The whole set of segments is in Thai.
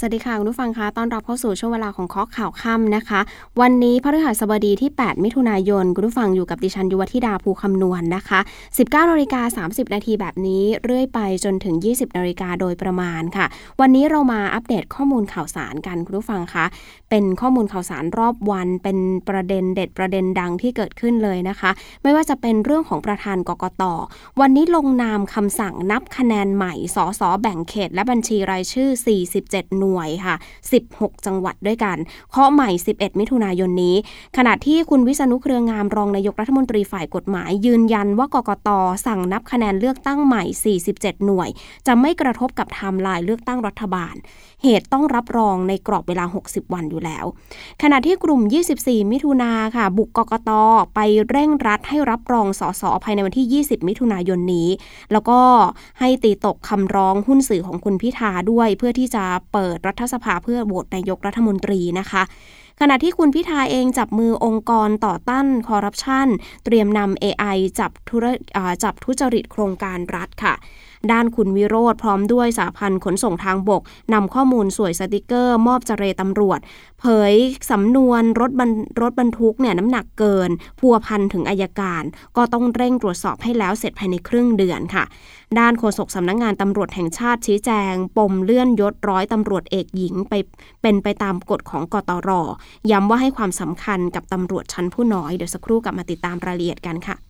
สวัสดีค่ะคุณผู้ฟังคะต้อนรับเข้าสู่ช่วงเวลาของเคาะข่าวค่ำนะคะ วันนี้พฤหัสบดีที่ 8 มิถุนายน คุณผู้ฟังอยู่กับดิฉันยุวธิดาภูคำนวณนนะคะ 19นาฬิกา30 นาทีแบบนี้เรื่อยไปจนถึง 20นาฬิกาโดยประมาณค่ะ วันนี้เรามาอัปเดตข้อมูลข่าวสารกันคุณผู้ฟังคะเป็นข้อมูลข่าวสารรอบวัน เป็นประเด็นเด็ดประเด็นดังที่เกิดขึ้นเลยนะคะ ไม่ว่าจะเป็นเรื่องของประธานกกตวันนี้ลงนามคำสั่งนับคะแนนใหม่สสแบ่งเขต และบัญชีรายชื่อ 47 หน่วยวยค่ะ 16 จังหวัดด้วยกัน เคาะใหม่ 11 มิถุนายนนี้ ขณะที่คุณวิษณุเครืองามรองนายกรัฐมนตรีฝ่ายกฎหมาย ยืนยันว่ากกตสั่งนับคะแนนเลือกตั้งใหม่ 47 หน่วย จะไม่กระทบกับไทม์ไลน์เลือกตั้งรัฐบาล เหตุต้องรับรองในกรอบเวลา 60 วันอยู่แล้ว ขณะที่กลุ่ม 24 มิถุนาค่ะ บุกกกตไปเร่งรัดให้รับรองสสภายในวันที่ 20 มิถุนายนนี้ แล้วก็ให้ตีตกคำร้องหุ้นสื่อของคุณพิธาด้วย เพื่อที่จะเปิดรัฐสภาเพื่อโหวตนายกรัฐมนตรีนะคะ ขณะที่คุณพิธาเองจับมือองค์กรต่อต้านคอร์รัปชันเตรียมนำ AI จับธุรอ่าจับทุจริตโครงการรัฐค่ะ ด้านคุณวิโรธพร้อมด้วยสาพันธ์ขนส่งทางบกนำข้อมูลสวยสติกเกอร์ มอบเจรตำรวจ เผยสำนวนรถบรรรถบรรทุกเนี่ยน้ำหนักเกิน พัวพันถึงอายการ ก็ต้องเร่งตรวจสอบให้แล้วเสร็จภายในครึ่งเดือนค่ะ ด้านโฆษกสำนักงงานตำรวจแห่งชาติชี้แจง ปมเลื่อนยศร้อยตำรวจเอกหญิงไปเป็นไปตามกฎของกตรย้ำว่าให้ความสำคัญกับตำรวจชั้นผู้น้อยเดี๋ยวสักครู่กลับมาติดตามรายละเอียดกันค่ะ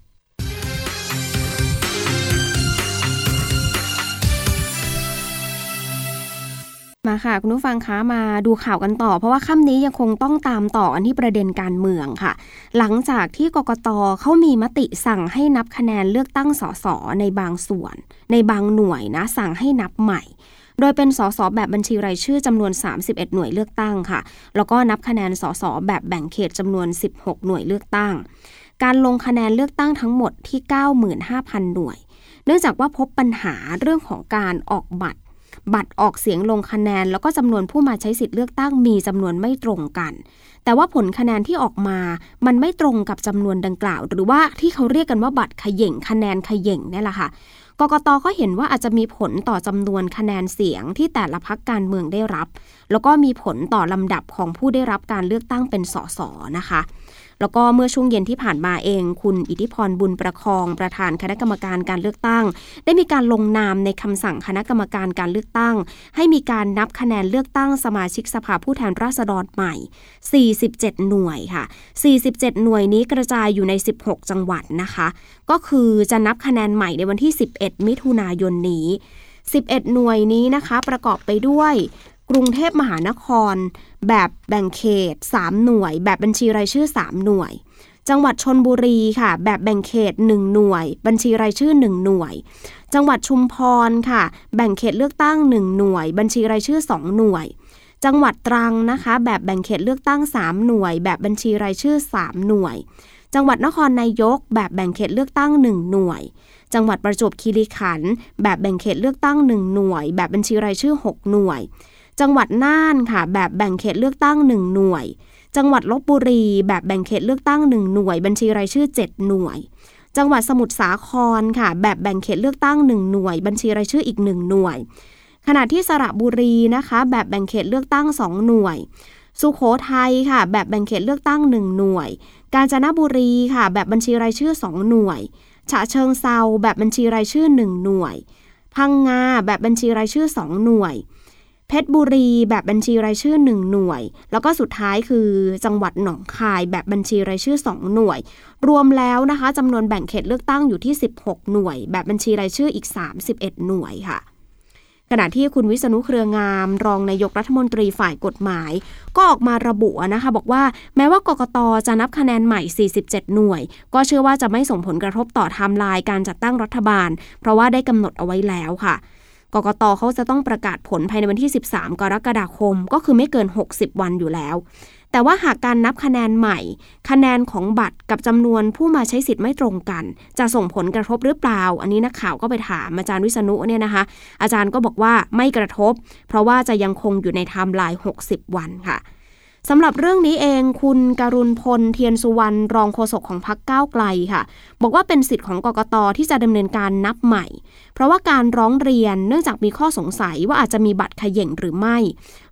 มาค่ะ คุณผู้ฟังคะมาดูข่าวกันต่อ เพราะว่าค่ำนี้ยังคงต้องตามต่อกันที่ประเด็นการเมืองค่ะ หลังจากที่กกตเขามีมติสั่งให้นับคะแนนเลือกตั้งสสในบางส่วน ในบางหน่วยนะ สั่งให้นับใหม่ โดยเป็นสสแบบบัญชีรายชื่อจำนวน 31 หน่วยเลือกตั้งค่ะ แล้วก็นับคะแนนสสแบบแบ่งเขตจำนวน 16 หน่วยเลือกตั้ง การลงคะแนนเลือกตั้งทั้งหมดที่ 95,000 หน่วย เนื่องจากว่าพบปัญหาเรื่องของการออกบัตร บัตรออกเสียงลงคะแนน แล้วก็จำนวนผู้มาใช้สิทธิ์เลือกตั้งมีจำนวนไม่ตรงกัน แต่ว่าผลคะแนนที่ออกมามันไม่ตรงกับจำนวนดังกล่าว หรือว่าที่เขาเรียกกันว่าบัตรขย่งคะแนนขย่งนี่แหละค่ะกกตก็เห็นว่าอาจจะมีผลต่อจำนวนคะแนนเสียงที่แต่ละพักการเมืองได้รับ แล้วก็มีผลต่อลำดับของผู้ได้รับการเลือกตั้งเป็นสสนะคะ แล้วก็เมื่อช่วงเย็นที่ผ่านมาเอง คุณอิทธิพรบุญประคอง ประธานคณะกรรมการการเลือกตั้ง ได้มีการลงนามในคำสั่งคณะกรรมการการเลือกตั้ง ให้มีการนับคะแนนเลือกตั้งสมาชิกสภาผู้แทนราษฎรใหม่ 47 หน่วยค่ะ 47 หน่วยนี้กระจายอยู่ใน 16 จังหวัดนะคะ ก็คือจะนับคะแนนใหม่ในวันที่ 11 มิถุนายนนี้ 11 หน่วยนี้นะคะ ประกอบไปด้วย กรุงเทพมหานคร แบบแบ่งเขต 3 หน่วย แบบบัญชีรายชื่อ 3 หน่วย จังหวัดชนบุรีค่ะ แบบแบ่งเขต 1 หน่วย บัญชีรายชื่อ 1 หน่วย จังหวัดชุมพรค่ะ แบ่งเขตเลือกตั้ง 1 หน่วย บัญชีรายชื่อ 2 หน่วย จังหวัดตรังนะคะ แบบแบ่งเขตเลือกตั้ง 3 หน่วย แบบบัญชีรายชื่อ 3 หน่วย จังหวัดนครนายก แบบแบ่งเขตเลือกตั้ง 1 หน่วยจังหวัดประจวบคีรีขันธ์แบบแบ่งเขตเลือกตั้ง 1 หน่วย แบบบัญชีรายชื่อ 6 หน่วย จังหวัดน่านค่ะ แบบแบ่งเขตเลือกตั้ง 1 หน่วย จังหวัดลบบุรี แบบแบ่งเขตเลือกตั้ง 1 หน่วย บัญชีรายชื่อ 7 หน่วย จังหวัดสมุทรสาครค่ะ แบบแบ่งเขตเลือกตั้ง 1 หน่วย บัญชีรายชื่ออีก 1 หน่วย ขณะที่สระบุรีนะคะ แบบแบ่งเขตเลือกตั้ง 2 หน่วย สุโขทัยค่ะ แบบแบ่งเขตเลือกตั้ง 1 หน่วย กาญจนบุรีค่ะ แบบบัญชีรายชื่อ 2 หน่วยฉะเชิงเซาแบบบัญชีรายชื่อ 1 หน่วย พังงาแบบบัญชีรายชื่อ 2 หน่วย เพชรบุรีแบบบัญชีรายชื่อ 1 หน่วย แล้วก็สุดท้ายคือจังหวัดหนองคายแบบบัญชีรายชื่อ 2 หน่วย รวมแล้วนะคะจำนวนแบ่งเขตเลือกตั้งอยู่ที่ 16 หน่วย แบบบัญชีรายชื่ออีก 31 หน่วยค่ะขณะที่คุณวิษณุเครืองาม รองนายกรัฐมนตรีฝ่ายกฎหมาย ก็ออกมาระบุนะคะบอกว่าแม้ว่ากกตจะนับคะแนนใหม่ 47 หน่วย ก็เชื่อว่าจะไม่ส่งผลกระทบต่อไทม์ไลน์การจัดตั้งรัฐบาล เพราะว่าได้กำหนดเอาไว้แล้วค่ะ กกตเขาจะต้องประกาศผลภายในวันที่ 13 กรกฎาคม ก็คือไม่เกิน 60 วันอยู่แล้ว แต่ว่าหากการนับคะแนนใหม่ คะแนนของบัตรกับจำนวนผู้มาใช้สิทธิ์ไม่ตรงกัน จะส่งผลกระทบหรือเปล่า อันนี้นักข่าวก็ไปถามอาจารย์วิษณุเนี่ยนะคะ อาจารย์ก็บอกว่าไม่กระทบ เพราะว่าจะยังคงอยู่ในไทม์ไลน์60 วันค่ะ สำหรับเรื่องนี้เองคุณการุณพลเทียนสุวรรณรองโฆษกของพักก้าวไกลค่ะ บอกว่าเป็นสิทธิ์ของกกตที่จะดำเนินการนับใหม่ เพราะว่าการร้องเรียนเนื่องจากมีข้อสงสัยว่าอาจจะมีบัตรขย่งหรือไม่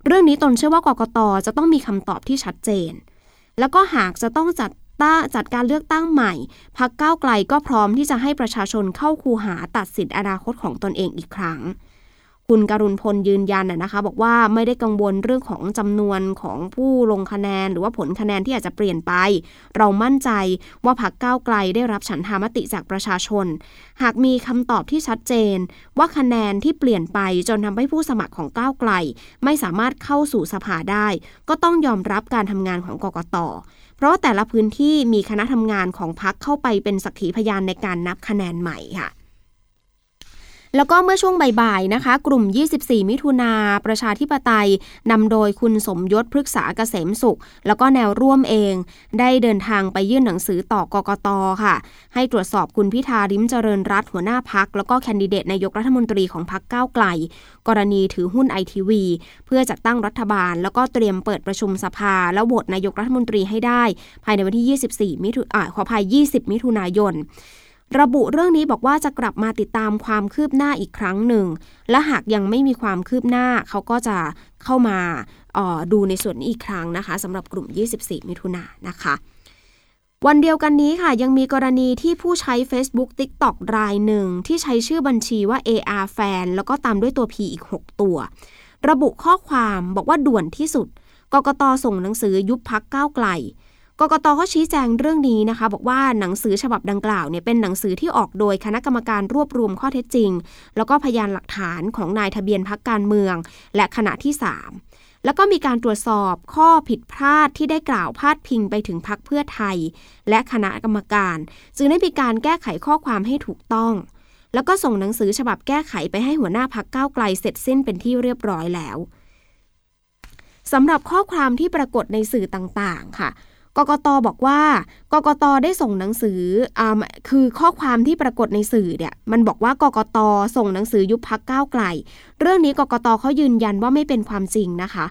เรื่องนี้ตนเชื่อว่ากกตจะต้องมีคำตอบที่ชัดเจน แล้วก็หากจะต้องจัดต้าจัดการเลือกตั้งใหม่พักก้าวไกลก็พร้อมที่จะให้ประชาชนเข้าคูหาตัดสินอนาคตของตนเองอีกครั้ง คุณการุณพลยืนยันนะคะบอกว่าไม่ได้กังวลเรื่องของจำนวนของผู้ลงคะแนน หรือว่าผลคะแนนที่อาจจะเปลี่ยนไป เรามั่นใจว่าพักก้าวไกลได้รับฉันทามติจากประชาชน หากมีคำตอบที่ชัดเจน ว่าคะแนนที่เปลี่ยนไปจนทำให้ผู้สมัครของก้าวไกล ไม่สามารถเข้าสู่สภาได้ ก็ต้องยอมรับการทำงานของกกตเพราะแต่ละพื้นที่มีคณะทำงานของพักเข้าไปเป็นสักขีพยานในการนับคะแนนใหม่ค่ะ แล้วก็เมื่อช่วงบ่ายๆนะคะ กลุ่ม 24 มิถุนาประชาธิปไตยนำโดยคุณสมยศพฤกษาเกษมสุข แล้วก็แนวร่วมเอง ได้เดินทางไปยื่นหนังสือต่อกกตค่ะ ให้ตรวจสอบคุณพิธาริมเจริญรัตหัวหน้าพัก แล้วก็แคนดิเดตนายกรัฐมนตรีของพักก้าวไกล กรณีถือหุ้นไอทีวีเพื่อจัดตั้งรัฐบาล แล้วก็เตรียมเปิดประชุมสภา แล้วโหวตนายกรัฐมนตรีให้ได้ ภายในวันที่ 24 มิถุอ่าขออภัย 20 มิถุนายน ระบุเรื่องนี้บอกว่าจะกลับมาติดตามความคืบหน้าอีกครั้งหนึ่ง และหากยังไม่มีความคืบหน้าเขาก็จะเข้ามาดูในส่วนนี้อีกครั้งนะคะสำหรับกลุ่ม 24 มิถุนายนนะคะ วันเดียวกันนี้ค่ะ ยังมีกรณีที่ผู้ใช้ Facebook TikTok รายหนึ่ง ที่ใช้ชื่อบัญชีว่า AR Fan แล้วก็ตามด้วยตัว P อีก 6 ตัว ระบุข้อความบอกว่าด่วนที่สุดกกตส่งหนังสือยุบพักก้าวไกล กกตเขาชี้แจงเรื่องนี้นะคะ บอกว่าหนังสือฉบับดังกล่าวเนี่ยเป็นหนังสือที่ออกโดยคณะกรรมการรวบรวมข้อเท็จจริง แล้วก็พยานหลักฐานของนายทะเบียนพักการเมือง และคณะที่ 3 แล้วก็มีการตรวจสอบข้อผิดพลาดที่ได้กล่าวพาดพิงไปถึงพักเพื่อไทย และคณะกรรมการ จึงได้มีการแก้ไขข้อความให้ถูกต้อง แล้วก็ส่งหนังสือฉบับแก้ไขไปให้หัวหน้าพักก้าวไกลเสร็จสิ้นเป็นที่เรียบร้อยแล้วสำหรับข้อความที่ปรากฏในสื่อต่างๆ ค่ะ กกตบอกว่ากกตได้ส่งหนังสืออคือข้อความที่ปรากฏในสื่อเนี่ยมันบอกว่ากกตส่งหนังสือยุบพักก้าวไกล เรื่องนี้กกตเขายืนยันว่าไม่เป็นความจริงนะคะ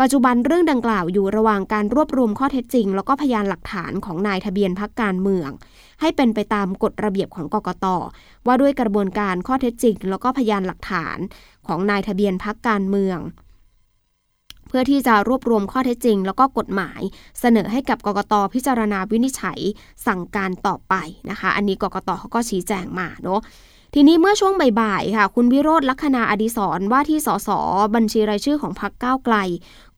ปัจจุบันเรื่องดังกล่าวอยู่ระหว่างการรวบรวมข้อเท็จจริง แล้วก็พยานหลักฐานของนายทะเบียนพักการเมือง ให้เป็นไปตามกฎระเบียบของกกตว่าด้วยกระบวนการข้อเท็จจริง แล้วก็พยานหลักฐานของนายทะเบียนพักการเมือง พื่อที่จะรวบรวมข้อเท็จจริง แล้วก็กฎหมาย เสนอให้กับกกตพิจารณาวินิจฉัยสั่งการต่อไปนะคะ อันนี้กกตเขาก็ชี้แจงมาเนาะทีนี้เมื่อช่วงบ่ายๆค่ะ คุณวิโรธลัคนาอดีศรว่าที่สสบัญชีรายชื่อของพรรคก้าวไกล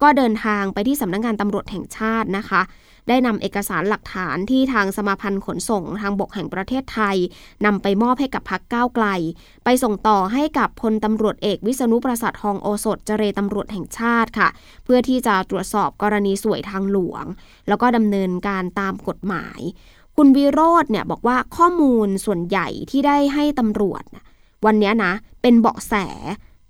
ก็เดินทางไปที่สำนักงงานตำรวจแห่งชาตินะคะ ได้นำเอกสารหลักฐานที่ทางสมาพันธ์ขนส่งทางบกแห่งประเทศไทยนำไปมอบให้กับพักก้าวไกล ไปส่งต่อให้กับพลตำรวจเอกวิษณุประสาททองโอสถเจรตำรวจแห่งชาติค่ะ เพื่อที่จะตรวจสอบกรณีสวยทางหลวง แล้วก็ดำเนินการตามกฎหมาย คุณวิโรธเนี่ยบอกว่าข้อมูลส่วนใหญ่ที่ได้ให้ตำรวจ วันนี้นะ เป็นเบาะแส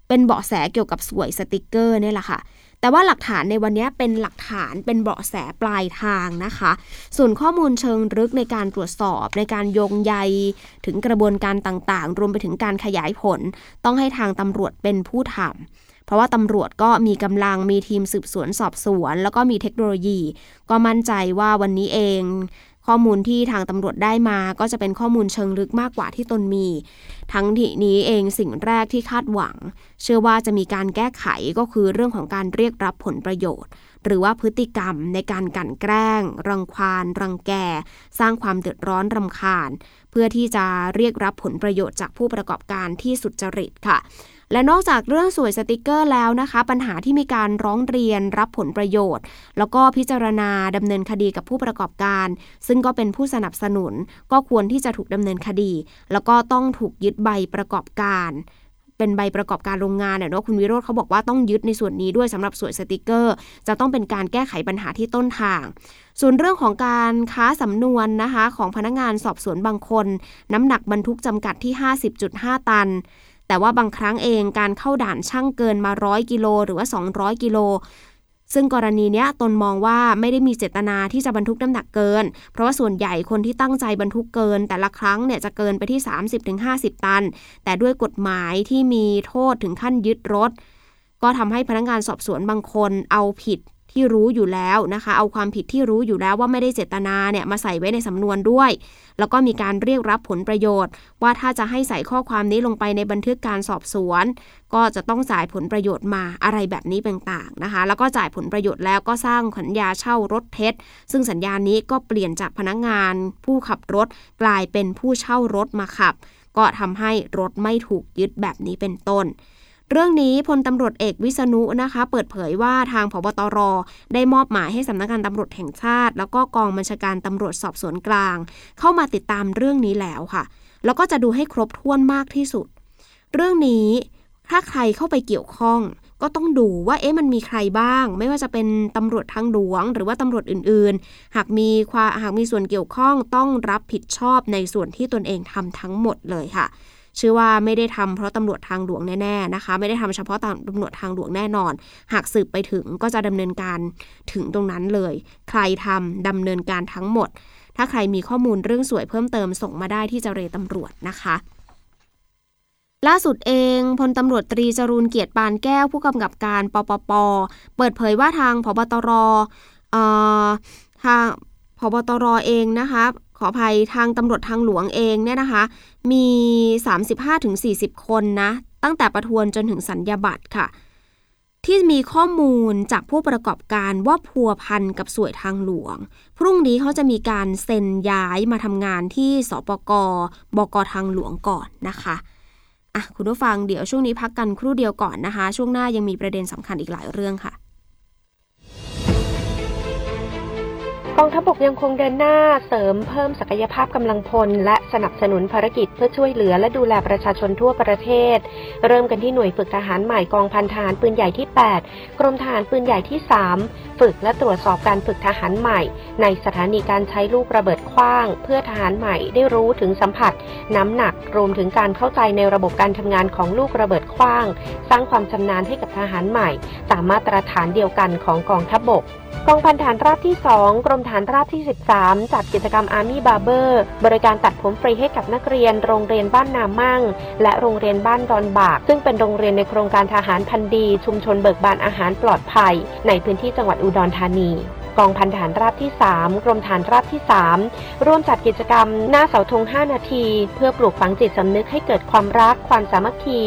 เป็นเบาะแสเกี่ยวกับสวยสติกเกอร์นี่แหละค่ะ แต่ว่าหลักฐานในวันนี้เป็นหลักฐานเป็นเบาะแสปลายทางนะคะ ส่วนข้อมูลเชิงลึกในการตรวจสอบ ในการโยงใยถึงกระบวนการต่างๆ รวมไปถึงการขยายผล ต้องให้ทางตำรวจเป็นผู้ทำเพราะว่าตำรวจก็มีกำลังมีทีมสืบสวนสอบสวน แล้วก็มีเทคโนโลยี ก็มั่นใจว่าวันนี้เอง ข้อมูลที่ทางตำรวจได้มาก็จะเป็นข้อมูลเชิงลึกมากกว่าที่ตนมี ทั้งที่นี้เองสิ่งแรกที่คาดหวัง เชื่อว่าจะมีการแก้ไขก็คือเรื่องของการเรียกรับผลประโยชน์ หรือว่าพฤติกรรมในการกั่นแกล้ง รังควานรังแก สร้างความเดือดร้อนรำคาญ เพื่อที่จะเรียกรับผลประโยชน์จากผู้ประกอบการที่สุจริตค่ะ และนอกจากเรื่องสวยสติกเกอร์แล้วนะคะ ปัญหาที่มีการร้องเรียนรับผลประโยชน์ แล้วก็พิจารณาดำเนินคดีกับผู้ประกอบการ ซึ่งก็เป็นผู้สนับสนุน ก็ควรที่จะถูกดำเนินคดี แล้วก็ต้องถูกยึดใบประกอบการเป็นใบประกอบการโรงงานเนี่ยเนาะคุณวิโรธเขาบอกว่าต้องยึดในส่วนนี้ด้วยสำหรับสวยสติกเกอร์ จะต้องเป็นการแก้ไขปัญหาที่ต้นทาง ส่วนเรื่องของการค้าสำนวนนะคะ ของพนักงานสอบสวนบางคน น้ำหนักบรรทุกจำกัดที่ 50.5 ตัน แต่ว่าบางครั้งเองการเข้าด่านช่างเกินมาร้อยกิโลหรือว่า 200 กิโล ซึ่งกรณีนี้ตนมองว่าไม่ได้มีเจตนาที่จะบรรทุกน้ำหนักเกิน เพราะว่าส่วนใหญ่คนที่ตั้งใจบรรทุกเกิน แต่ละครั้งเนี่ยจะเกินไปที่ 30-50 ตัน แต่ด้วยกฎหมายที่มีโทษถึงขั้นยึดรถ ก็ทำให้พนักงานสอบสวนบางคนเอาผิด ที่รู้อยู่แล้วนะคะ เอาความผิดที่รู้อยู่แล้วว่าไม่ได้เจตนาเนี่ยมาใส่ไว้ในสำนวนด้วย แล้วก็มีการเรียกรับผลประโยชน์ ว่าถ้าจะให้ใส่ข้อความนี้ลงไปในบันทึกการสอบสวน ก็จะต้องจ่ายผลประโยชน์มาอะไรแบบนี้ต่างๆนะคะ แล้วก็จ่ายผลประโยชน์แล้วก็สร้างสัญญาเช่ารถเท็จ ซึ่งสัญญานี้ก็เปลี่ยนจากพนักงาน ผู้ขับรถกลายเป็นผู้เช่ารถมาขับ ก็ทำให้รถไม่ถูกยึดแบบนี้เป็นต้น เรื่องนี้พลตำรวจเอกวิษณุนะคะ เปิดเผยว่าทางพบตร ได้มอบหมายให้สำนักงานตำรวจแห่งชาติ แล้วก็กองบัญชาการตำรวจสอบสวนกลาง เข้ามาติดตามเรื่องนี้แล้วค่ะ แล้วก็จะดูให้ครบถ้วนมากที่สุด เรื่องนี้ถ้าใครเข้าไปเกี่ยวข้อง ก็ต้องดูว่าเอ๊ะมันมีใครบ้าง ไม่ว่าจะเป็นตำรวจทางหลวง หรือว่าตำรวจอื่น ๆ หากมีความหากมีส่วนเกี่ยวข้องต้องรับผิดชอบในส่วนที่ตนเองทำทั้งหมดเลยค่ะ เชื่อว่าไม่ได้ทำเพราะตำรวจทางหลวงแน่ๆนะคะ ไม่ได้ทำเฉพาะตำรวจทางหลวงแน่นอน หากสืบไปถึงก็จะดำเนินการถึงตรงนั้นเลย ใครทำดำเนินการทั้งหมด ถ้าใครมีข้อมูลเรื่องสวยเพิ่มเติมส่งมาได้ที่เจรตำรวจนะคะล่าสุดเองพลตำรวจตรีจรูนเกียรติปานแก้วผู้กำกับการปปป เปิดเผยว่าทางพบตรทางพบตรเองนะคะ ขออภัยทางตำรวจทางหลวงเองเนี่ยนะคะ มี 35-40 คนนะ ตั้งแต่ประทวนจนถึงสัญญาบัตรค่ะ ที่มีข้อมูลจากผู้ประกอบการว่าพัวพันกับสวยทางหลวง พรุ่งนี้เขาจะมีการเซ็นย้ายมาทำงานที่สปกบกทางหลวงก่อนนะคะอะคุณผู้ฟังเดี๋ยวช่วงนี้พักกันครู่เดียวก่อนนะคะ ช่วงหน้ายังมีประเด็นสำคัญอีกหลายเรื่องค่ะ กองทัพบกยังคงเดินหน้าเสริมเพิ่มศักยภาพกำลังพล และสนับสนุนภารกิจเพื่อช่วยเหลือและดูแลประชาชนทั่วประเทศ เริ่มกันที่หน่วยฝึกทหารใหม่กองพันทหารปืนใหญ่ที่ 8 กรมทหารปืนใหญ่ที่ 3 ฝึกและตรวจสอบการฝึกทหารใหม่ ในสถานีการใช้ลูกระเบิดขว้าง เพื่อทหารใหม่ได้รู้ถึงสัมผัส น้ำหนักรวมถึงการเข้าใจในระบบการทำงานของลูกระเบิดขว้าง สร้างความชำนาญให้กับทหารใหม่ ตามมาตรฐานเดียวกันของกองทัพบกกองพันฐานราบที่ 2 กรมฐานราบที่ 13 จัดกิจกรรมอาร์มี่บาร์เบอร์บริการตัดผมฟรีให้กับนักเรียน โรงเรียนบ้านนามั่ง และโรงเรียนบ้านดอนบาก ซึ่งเป็นโรงเรียนในโครงการทหารพันดี ชุมชนเบิกบานอาหารปลอดภัย ในพื้นที่จังหวัดอุดรธานีกองพันฐานราบที่ 3 กรมฐานราบที่ 3 ร่วมจัดกิจกรรมหน้าเสาธง 5 นาที เพื่อปลูกฝังจิตสำนึกให้เกิดความรัก ความสามัคคี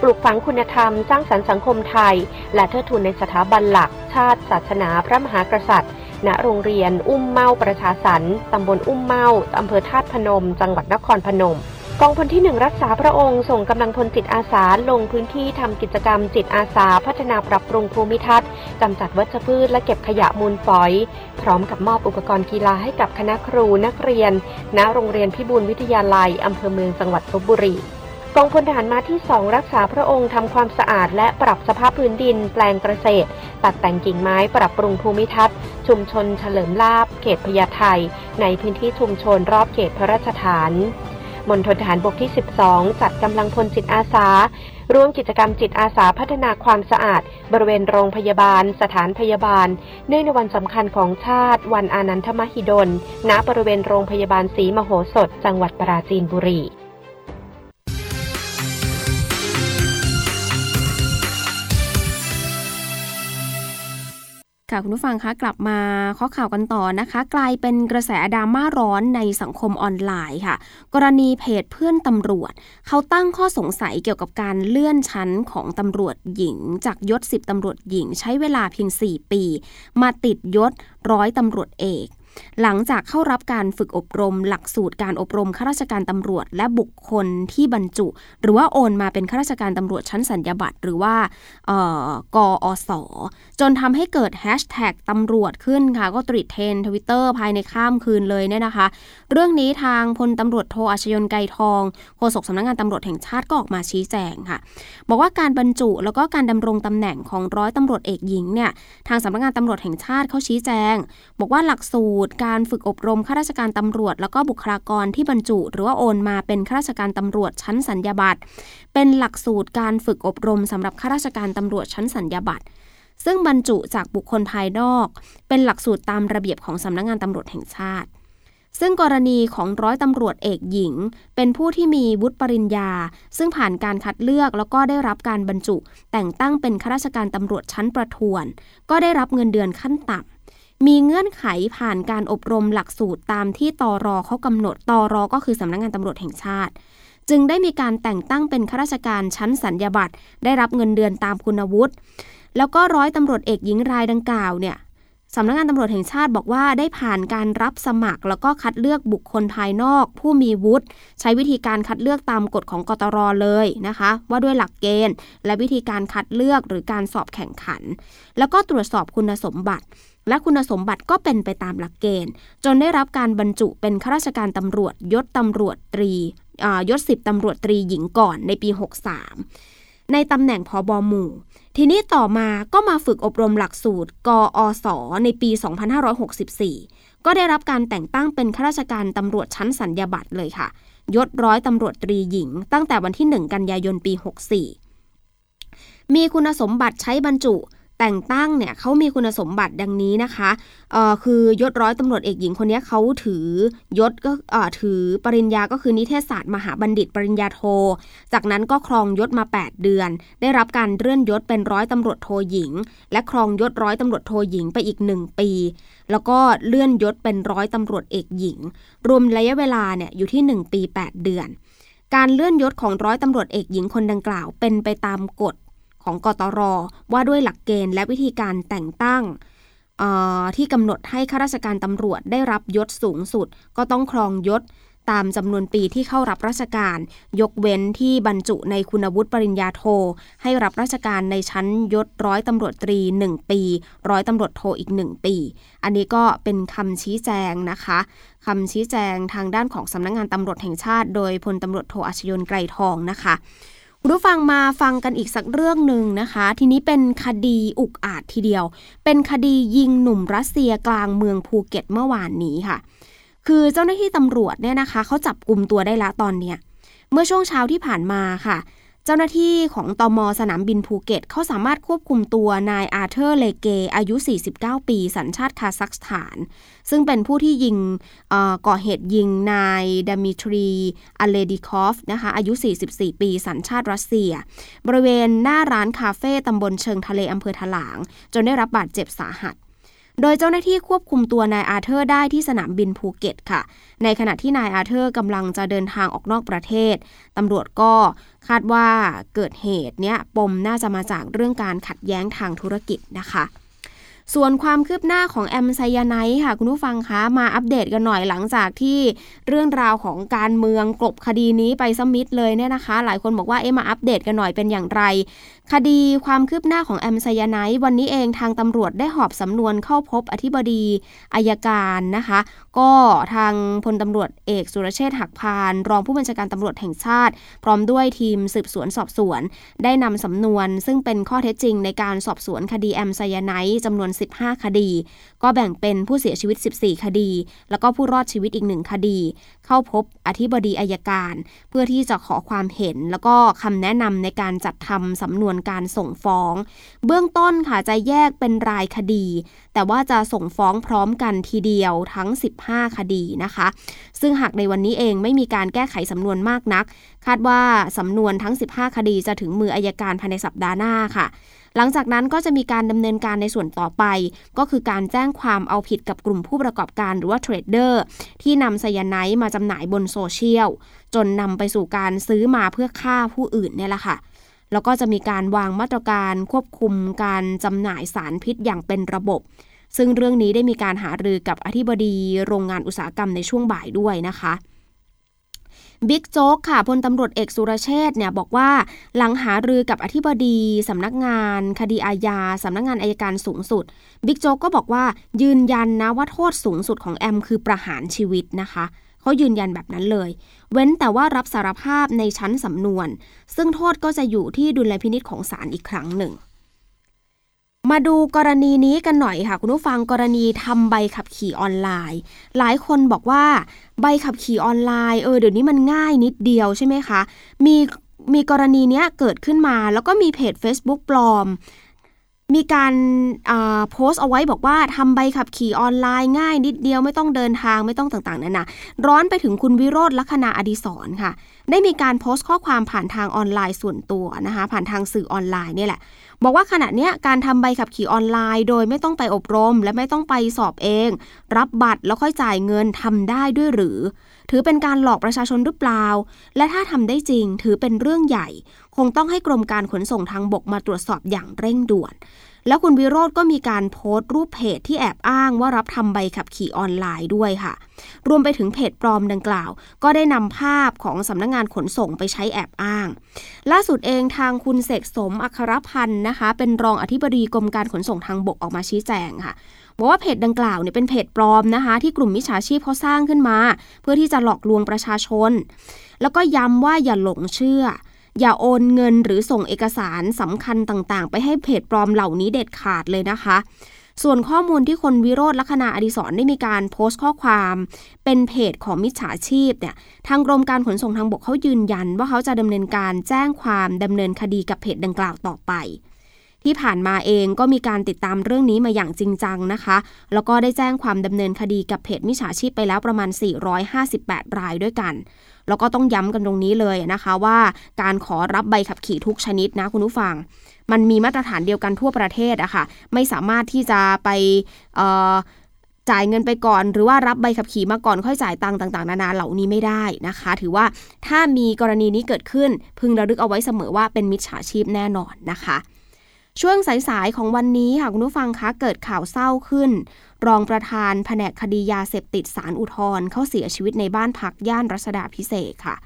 ปลูกฝังคุณธรรม สร้างสรรค์สังคมไทย และเทิดทูนในสถาบันหลัก ชาติ ศาสนา พระมหากษัตริย์ ณโรงเรียนอุ้มเมาประชาสรรค์ตำบลอุ้มเมาอำเภอธาตุพนม จังหวัดนครพนม กองพลที่หนึ่งรักษาพระองค์ส่งกำลังพลจิตอาสาลงพื้นที่ทำกิจกรรมจิตอาสาพัฒนาปรับปรุงภูมิทัศน์กำจัดวัชพืชและเก็บขยะมูลฝอย พร้อมกับมอบอุปกรณ์กีฬาให้กับคณะครูนักเรียน ณโรงเรียนพิบูลวิทยาลัยอำเภอเมืองจังหวัดลบบุรี กองพลทหารมาที่ 2 รักษาพระองค์ทำความสะอาด และปรับสภาพพื้นดิน แปลงเกษตร ตัดแต่งกิ่งไม้ปรับปรุงภูมิทัศน์ ชุมชนเฉลิมลาบ เขตพญาไทในพื้นที่ชุมชนรอบเขตพระราชฐานมณฑลทหารบกที่ 12 จัดกำลังพลจิตอาสา ร่วมกิจกรรมจิตอาสาพัฒนาความสะอาด บริเวณโรงพยาบาล สถานพยาบาล เนื่องในวันสำคัญของชาติ วันอานันทมหิดล ณ บริเวณโรงพยาบาลศรีมโหสถ จังหวัดปราจีนบุรี ค่ะคุณผู้ฟังคะกลับมาข้อข่าวกันต่อนะคะ กลายเป็นกระแสดราม่าร้อนในสังคมออนไลน์ค่ะ กรณีเพจเพื่อนตำรวจ เขาตั้งข้อสงสัยเกี่ยวกับการเลื่อนชั้นของตำรวจหญิง จากยศ 10ตำรวจหญิง ใช้เวลาเพียง 4 ปี มาติดยศร้อยตำรวจเอก หลังจากเข้ารับการฝึกอบรม หลักสูตรการอบรมข้าราชการตำรวจ และบุคคลที่บรรจุ หรือว่าโอนมาเป็นข้าราชการตำรวจชั้นสัญญาบัตรหรือว่าออกอสจนทำให้เกิดแฮชแท็กตำรวจขึ้นค่ะ ติดเทรนด์ทวิตเตอร์ภายในข้ามคืนเลยเนี่ยนะคะ เรื่องนี้ทางพลตำรวจโทอาชยนไกรทองโฆษกสำนักงานตำรวจแห่งชาติก็ออกมาชี้แจงค่ะ บอกว่าการบรรจุแล้วก็การดำรงตำแหน่งของร้อยตำรวจเอกหญิงเนี่ยทางสำนักงานตำรวจแห่งชาติเขาชี้แจง บอกว่าหลักสูตรการฝึกอบรมข้าราชการตำรวจ แล้วก็บุคลากรที่บรรจุ หรือว่าโอนมาเป็นข้าราชการตำรวจชั้นสัญญาบัตรเป็นหลักสูตรการฝึกอบรมสำหรับข้าราชการตำรวจชั้นสัญญาบัตรซึ่งบรรจุจากบุคคลภายนอก เป็นหลักสูตรตามระเบียบของสำนักงงานตำรวจแห่งชาติ ซึ่งกรณีของร้อยตำรวจเอกหญิง เป็นผู้ที่มีวุฒิปริญญา ซึ่งผ่านการคัดเลือกแล้วก็ได้รับการบรรจุ แต่งตั้งเป็นข้าราชการตำรวจชั้นประทวน ก็ได้รับเงินเดือนขั้นต่ำ มีเงื่อนไขผ่านการอบรมหลักสูตรตามที่ตอรอเขากำหนดตอรอก็คือสำนักงงานตำรวจแห่งชาติ จึงได้มีการแต่งตั้งเป็นข้าราชการชั้นสัญญาบัตรได้รับเงินเดือนตามคุณวุฒิแล้วก็ร้อยตำรวจเอกหญิงรายดังกล่าวเนี่ยสำนักงงานตำรวจแห่งชาติบอกว่าได้ผ่านการรับสมัคร แล้วก็คัดเลือกบุคคลภายนอก ผู้มีวุฒิใช้วิธีการคัดเลือกตามกฎของกตรเลยนะคะ ว่าด้วยหลักเกณฑ์ และวิธีการคัดเลือกหรือการสอบแข่งขัน แล้วก็ตรวจสอบคุณสมบัติ และคุณสมบัติก็เป็นไปตามหลักเกณฑ์ จนได้รับการบรรจุเป็นข้าราชการตำรวจยศตำรวจตรียศสิบตำรวจตรีหญิงก่อนในปี 63 ในตำแหน่งพอบอหมู่ ทีนี้ต่อมาก็มาฝึกอบรมหลักสูตร กอศในปี 2564 ก็ได้รับการแต่งตั้งเป็นข้าราชการตำรวจชั้นสัญญาบัตรเลยค่ะ ยศร้อยตำรวจตรีหญิง ตั้งแต่วันที่ 1 กันยายนปี 64 มีคุณสมบัติใช้บรรจุ แต่งตั้งเนี่ยเขามีคุณสมบัติดังนี้นะคะเอ่อคือยศร้อยตำรวจเอกหญิงคนนี้เขาถือยศก็เอ่อถือปริญญาก็คือนิเทศศาสตร์มหาบัณฑิตปริญญาโท จากนั้นก็ครองยศมา 8 เดือน ได้รับการเลื่อนยศเป็นร้อยตำรวจโทหญิง และครองยศร้อยตำรวจโทหญิงไปอีก 1 ปี แล้วก็เลื่อนยศเป็นร้อยตำรวจเอกหญิง รวมระยะเวลาเนี่ยอยู่ที่ 1 ปี 8 เดือนการเลื่อนยศของร้อยตำรวจเอกหญิงคนดังกล่าว เป็นไปตามกฎ ของกตร ว่าด้วยหลักเกณฑ์และวิธีการแต่งตั้งที่กำหนดให้ข้าราชการตำรวจได้รับยศสูงสุด ก็ต้องครองยศตามจำนวนปีที่เข้ารับราชการ ยกเว้นที่บรรจุในคุณวุฒิปริญญาโท ให้รับราชการในชั้นยศร้อยตำรวจตรี 1 ปี ร้อยตำรวจโทอีก 1 ปี อันนี้ก็เป็นคำชี้แจงนะคะคำชี้แจงทางด้านของสำนักงงานตำรวจแห่งชาติ โดยพลตำรวจโทอัชยนไกรทองนะคะ คุณผู้ฟังมาฟังกันอีกสักเรื่องหนึ่งนะคะ ทีนี้เป็นคดีอุกอาจทีเดียว เป็นคดียิงหนุ่มรัสเซียกลางเมืองภูเก็ตเมื่อวานนี้ค่ะ คือเจ้าหน้าที่ตำรวจเนี่ยนะคะเขาจับกลุ่มตัวได้ละตอนเนี้ยเมื่อช่วงเช้าที่ผ่านมาค่ะ เจ้าหน้าที่ของตมสนามบินภูเก็ตเขาสามารถควบคุมตัวนายอาเธอร์เลเก อายุ 49 ปี สัญชาติคาซัคสถาน ซึ่งเป็นผู้ที่ยิงก่อเหตุยิงนายดามิทรีอเลดิคอฟนะคะอายุ 44 ปี สัญชาติรัสเซีย บริเวณหน้าร้านคาเฟ่ตำบลเชิงทะเลอำเภอถลาง จนได้รับบาดเจ็บสาหัส โดยเจ้าหน้าที่ควบคุมตัวนายอาเธอร์ได้ที่สนามบินภูเก็ตค่ะ ในขณะที่นายอาเธอร์กำลังจะเดินทางออกนอกประเทศตำรวจก็คาดว่าเกิดเหตุเนี้ยปมน่าจะมาจากเรื่องการขัดแย้งทางธุรกิจนะคะ ส่วนความคืบหน้าของแอมไซยาไนด์ค่ะ คุณผู้ฟังคะมาอัปเดตกันหน่อยหลังจากที่เรื่องราวของการเมืองกลบคดีนี้ไปสมิธเลยเนี่ยนะคะ หลายคนบอกว่าเอ๊ะมาอัปเดตกันหน่อยเป็นอย่างไร คดีความคืบหน้าของแอมไซยาไนวันนี้เองทางตำรวจได้หอบสำนวนเข้าพบอธิบดีอายการนะคะ ก็ทางพลตำรวจเอกสุรเชษฐ์หักพาน รองผู้บัญชาการตำรวจแห่งชาติ พร้อมด้วยทีมสืบสวนสอบสวน ได้นำสำนวน ซึ่งเป็นข้อเท็จจริงในการสอบสวนคดีแอมไซยาไนจำนวน 15 คดี ก็แบ่งเป็นผู้เสียชีวิต 14 คดี แล้วก็ผู้รอดชีวิตอีกหนึ่งคดี เข้าพบอธิบดีอายการ เพื่อที่จะขอความเห็นแล้วก็คำแนะนำในการจัดทำสำนวนการส่งฟ้อง เบื้องต้นค่ะจะแยกเป็นรายคดี แต่ว่าจะส่งฟ้องพร้อมกันทีเดียวทั้ง 15 คดีนะคะ ซึ่งหากในวันนี้เองไม่มีการแก้ไขสำนวนมากนัก คาดว่าสำนวนทั้ง 15 คดีจะถึงมืออายการภายในสัปดาห์หน้าค่ะหลังจากนั้นก็จะมีการดำเนินการในส่วนต่อไป ก็คือการแจ้งความเอาผิดกับกลุ่มผู้ประกอบการหรือว่าเทรดเดอร์ที่นำไซยาไนต์มาจำหน่ายบนโซเชียล จนนำไปสู่การซื้อมาเพื่อฆ่าผู้อื่นเนี่ยแหละค่ะ แล้วก็จะมีการวางมาตรการควบคุมการจำหน่ายสารพิษอย่างเป็นระบบ ซึ่งเรื่องนี้ได้มีการหารือกับอธิบดีโรงงานอุตสาหกรรมในช่วงบ่ายด้วยนะคะบิ๊กโจ๊กค่ะพลตำรวจเอกสุรเชษฐ์เนี่ยบอกว่า หลังหารือกับอธิบดีสำนักงาน คดีอาญาสำนักงานอายการสูงสุดบิ๊กโจ๊กก็บอกว่ายืนยันนะว่าโทษสูงสุดของแอมคือประหารชีวิตนะคะ เขายืนยันแบบนั้นเลย เว้นแต่ว่ารับสารภาพในชั้นสำนวน ซึ่งโทษก็จะอยู่ที่ดุลยพินิษของศาลอีกครั้งหนึ่ง มาดูกรณีนี้กันหน่อยค่ะ คุณผู้ฟังกรณีทำใบขับขี่ออนไลน์ หลายคนบอกว่าใบขับขี่ออนไลน์เออเดี๋ยวนี้มันง่ายนิดเดียวใช่ไหมคะ มีมีกรณีนี้เกิดขึ้นมาแล้วก็มีเพจ Facebook ปลอม มีการโพสต์เอาไว้บอกว่าทำใบขับขี่ออนไลน์ง่ายนิดเดียวไม่ต้องเดินทางไม่ต้องต่างๆนั่นนะร้อนไปถึงคุณวิโรธลัคนาอดิศรค่ะ ได้มีการโพสต์ข้อความผ่านทางออนไลน์ส่วนตัวนะคะ ผ่านทางสื่อออนไลน์นี่แหละ บอกว่าขณะนี้การทำใบขับขี่ออนไลน์ โดยไม่ต้องไปอบรม และไม่ต้องไปสอบเอง รับบัตรแล้วค่อยจ่ายเงินทำได้ด้วยหรือ ถือเป็นการหลอกประชาชนหรือเปล่า และถ้าทำได้จริง ถือเป็นเรื่องใหญ่ งต้องให้กรมการขนส่งทางบกมาตรวจสอบอย่างเร่งด่วน แล้วคุณวิโรธก็มีการโพสต์รูปเพจที่แอบอ้างว่ารับทำใบขับขี่ออนไลน์ด้วยค่ะ รวมไปถึงเพจปลอมดังกล่าว ก็ได้นำภาพของสำนักงงานขนส่งไปใช้แอบอ้าง ล่าสุดเองทางคุณเสกสมอัครพันธ์นะคะ เป็นรองอธิบดีกรมการขนส่งทางบกออกมาชี้แจงค่ะบอกว่าเพจดังกล่าวเนี่ยเป็นเพจปลอมนะคะ ที่กลุ่มมิจฉาชีพเขาสร้างขึ้นมา เพื่อที่จะหลอกลวงประชาชน แล้วก็ย้ำว่าอย่าหลงเชื่อ อย่าโอนเงินหรือส่งเอกสารสำคัญต่างๆ ไปให้เพจปลอมเหล่านี้เด็ดขาดเลยนะคะ ส่วนข้อมูลที่คนวิโรธลักษณะอดิศรได้มีการโพสต์ข้อความ เป็นเพจของมิจฉาชีพเนี่ยทางกรมการขนส่งทางบกเขายืนยัน ว่าเขาจะดำเนินการแจ้งความดำเนินคดีกับเพจดังกล่าวต่อไปที่ผ่านมาเองก็มีการติดตามเรื่องนี้มาอย่างจริงจังนะคะ แล้วก็ได้แจ้งความดำเนินคดีกับเพจมิจฉาชีพไปแล้วประมาณ 458 รายด้วยกัน แล้วก็ต้องย้ำกันตรงนี้เลยนะคะว่าการขอรับใบขับขี่ทุกชนิดนะคุณผู้ฟัง มันมีมาตรฐานเดียวกันทั่วประเทศอะคะ่ะไม่สามารถที่จะไปจ่ายเงินไปก่อน หรือว่ารับใบขับขี่มาก่อนค่อยจ่ายตังค์ต่าง ๆ นานาเหล่านี้ไม่ได้นะคะ ถือว่าถ้ามีกรณีนี้เกิดขึ้น พึงระลึกเอาไว้เสมอว่าเป็นมิจฉาชีพแน่นอนนะคะ ช่วงสายๆของวันนี้ค่ะคุณผู้ฟังคะเกิดข่าวเศร้าขึ้น รองประธานแผนกคดียาเสพติดสารอุทธรเขาเสียชีวิตในบ้านพักย่านรัชดาพิเศษค่ะ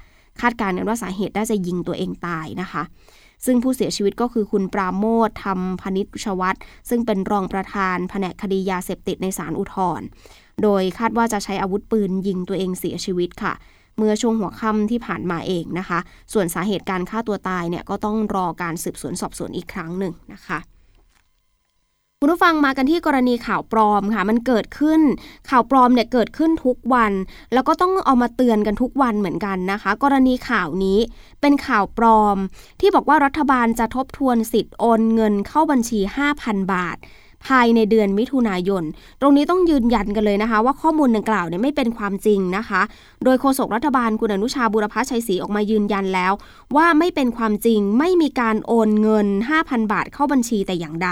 คาดการณ์กันว่าสาเหตุน่าจะยิงตัวเองตายนะคะ ซึ่งผู้เสียชีวิตก็คือคุณปราโมทธรรมพนิชวัตรซึ่งเป็นรองประธานแผนกคดียาเสพติดในศาลอุทธรโดยคาดว่าจะใช้อาวุธปืนยิงตัวเองเสียชีวิตค่ะเมื่อช่วงหัวค่ำที่ผ่านมาเองนะคะ ส่วนสาเหตุการฆ่าตัวตายเนี่ยก็ต้องรอการสืบสวนสอบสวนอีกครั้งหนึ่งนะคะ คุณผู้ฟังมากันที่กรณีข่าวปลอมค่ะ มันเกิดขึ้น ข่าวปลอมเนี่ยเกิดขึ้นทุกวัน แล้วก็ต้องเอามาเตือนกันทุกวันเหมือนกันนะคะ กรณีข่าวนี้เป็นข่าวปลอม ที่บอกว่ารัฐบาลจะทบทวนสิทธิ์โอนเงินเข้าบัญชี 5,000 บาท ภายในเดือนมิถุนายน ตรงนี้ต้องยืนยันกันเลยนะคะ ว่าข้อมูลดังกล่าวเนี่ยไม่เป็นความจริงนะคะ โดยโฆษกรัฐบาลคุณอนุชาบุรพชัยศรีออกมายืนยันแล้ว ว่าไม่เป็นความจริงไม่มีการโอนเงิน 5,000 บาทเข้าบัญชีแต่อย่างใด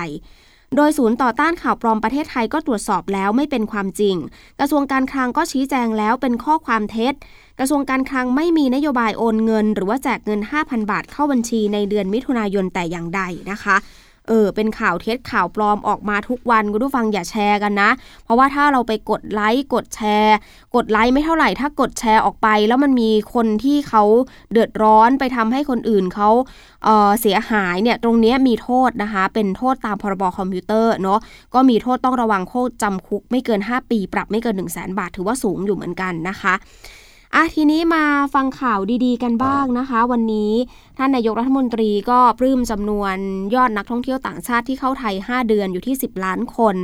โดยศูนย์ต่อต้านข่าวปลอมประเทศไทยก็ตรวจสอบแล้วไม่เป็นความจริง กระทรวงการคลังก็ชี้แจงแล้วเป็นข้อความเท็จ กระทรวงการคลังไม่มีนโยบายโอนเงิน หรือว่าแจกเงิน 5,000 บาทเข้าบัญชีในเดือนมิถุนายนแต่อย่างใดนะคะ เออเป็นข่าวเท็จข่าวปลอมออกมาทุกวันคุณผู้ฟังอย่าแชร์กันนะ เพราะว่าถ้าเราไปกดไลค์กดแชร์ กดไลค์ไม่เท่าไหร่ ถ้ากดแชร์ออกไป แล้วมันมีคนที่เขาเดือดร้อนไปทำให้คนอื่นเขาเเสียหายเนี่ยตรงนี้มีโทษนะคะ เป็นโทษตามพรบคอมพิวเตอร์เนาะก็มีโทษต้องระวังโทษจำคุกไม่เกิน 5 ปี ปรับไม่เกิน 1 0 0 0 0แบาท ถือว่าสูงอยู่เหมือนกันนะคะ อะทีนี้มาฟังข่าวดีๆ กันบ้างนะคะ วันนี้ท่านนายกรัฐมนตรีก็ปลื้มจำนวนยอดนักท่องเที่ยวต่างชาติที่เข้าไทย 5 เดือนอยู่ที่ 10 ล้านคน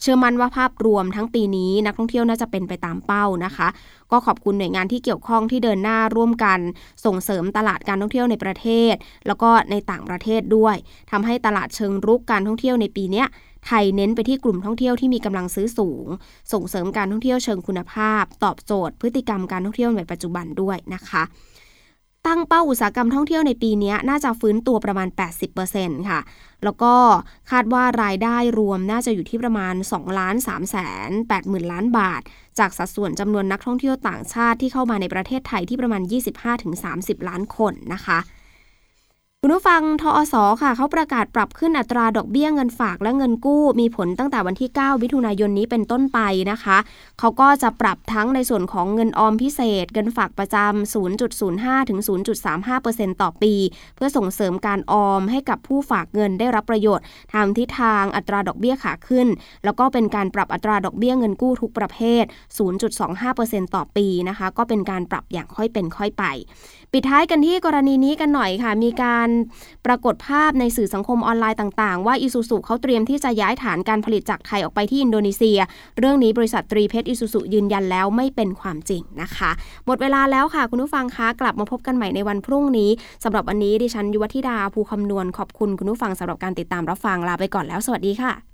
เชื่อมั่นว่าภาพรวมทั้งปีนี้นักท่องเที่ยวน่าจะเป็นไปตามเป้านะคะ ก็ขอบคุณหน่วยงานที่เกี่ยวข้องที่เดินหน้าร่วมกันส่งเสริมตลาดการท่องเที่ยวในประเทศ แล้วก็ในต่างประเทศด้วยทำให้ตลาดเชิงรุกการท่องเที่ยวในปีนี้ ไทยเน้นไปที่กลุ่มท่องเที่ยวที่มีกำลังซื้อสูง ส่งเสริมการท่องเที่ยวเชิงคุณภาพ ตอบโจทย์ พฤติกรรมการท่องเที่ยวในปัจจุบันด้วยนะคะตั้งเป้าอุตสาหกรรมท่องเที่ยวในปีนี้น่าจะฟื้นตัวประมาณ 80%ค่ะ แล้วก็คาดว่ารายได้รวมน่าจะอยู่ที่ประมาณ2ล้าน3แสน8หมื่นล้านบาท จากสัดส่วนจำนวนนักท่องเที่ยวต่างชาติที่เข้ามาในประเทศไทยที่ประมาณ 25-30 ล้านคนนะคะ คุณผู้ฟังทอสอค่ะเขาประกาศปรับขึ้นอัตราดอกเบี้ยเงินฝากและเงินกู้ มีผลตั้งแต่วันที่ 9 มิถุนายนนี้เป็นต้นไปนะคะ เขาก็จะปรับทั้งในส่วนของเงินออมพิเศษ เงินฝากประจำ 0.05 ถึง 0.35%ต่อปี เพื่อส่งเสริมการออมให้กับผู้ฝากเงินได้รับประโยชน์ทางทิศทางอัตราดอกเบี้ยขาขึ้น แล้วก็เป็นการปรับอัตราดอกเบี้ยเงินกู้ทุกประเภท 0.25%ต่อปีนะคะ ก็เป็นการปรับอย่างค่อยเป็นค่อยไป ปิดท้ายกันที่กรณีนี้กันหน่อยค่ะ มีการปรากฏภาพในสื่อสังคมออนไลน์ต่างๆ ว่าอิซูซุเขาเตรียมที่จะย้ายฐานการผลิตจากไทยออกไปที่อินโดนีเซีย เรื่องนี้บริษัทตรีเพชรอิซูซุยืนยันแล้วไม่เป็นความจริงนะคะ หมดเวลาแล้วค่ะ คุณผู้ฟังคะกลับมาพบกันใหม่ในวันพรุ่งนี้สำหรับวันนี้ดิฉันยุวธิดาภูคำนวณขอบคุณคุณผู้ฟังสำหรับการติดตามรับฟังลาไปก่อนแล้วสวัสดีค่ะ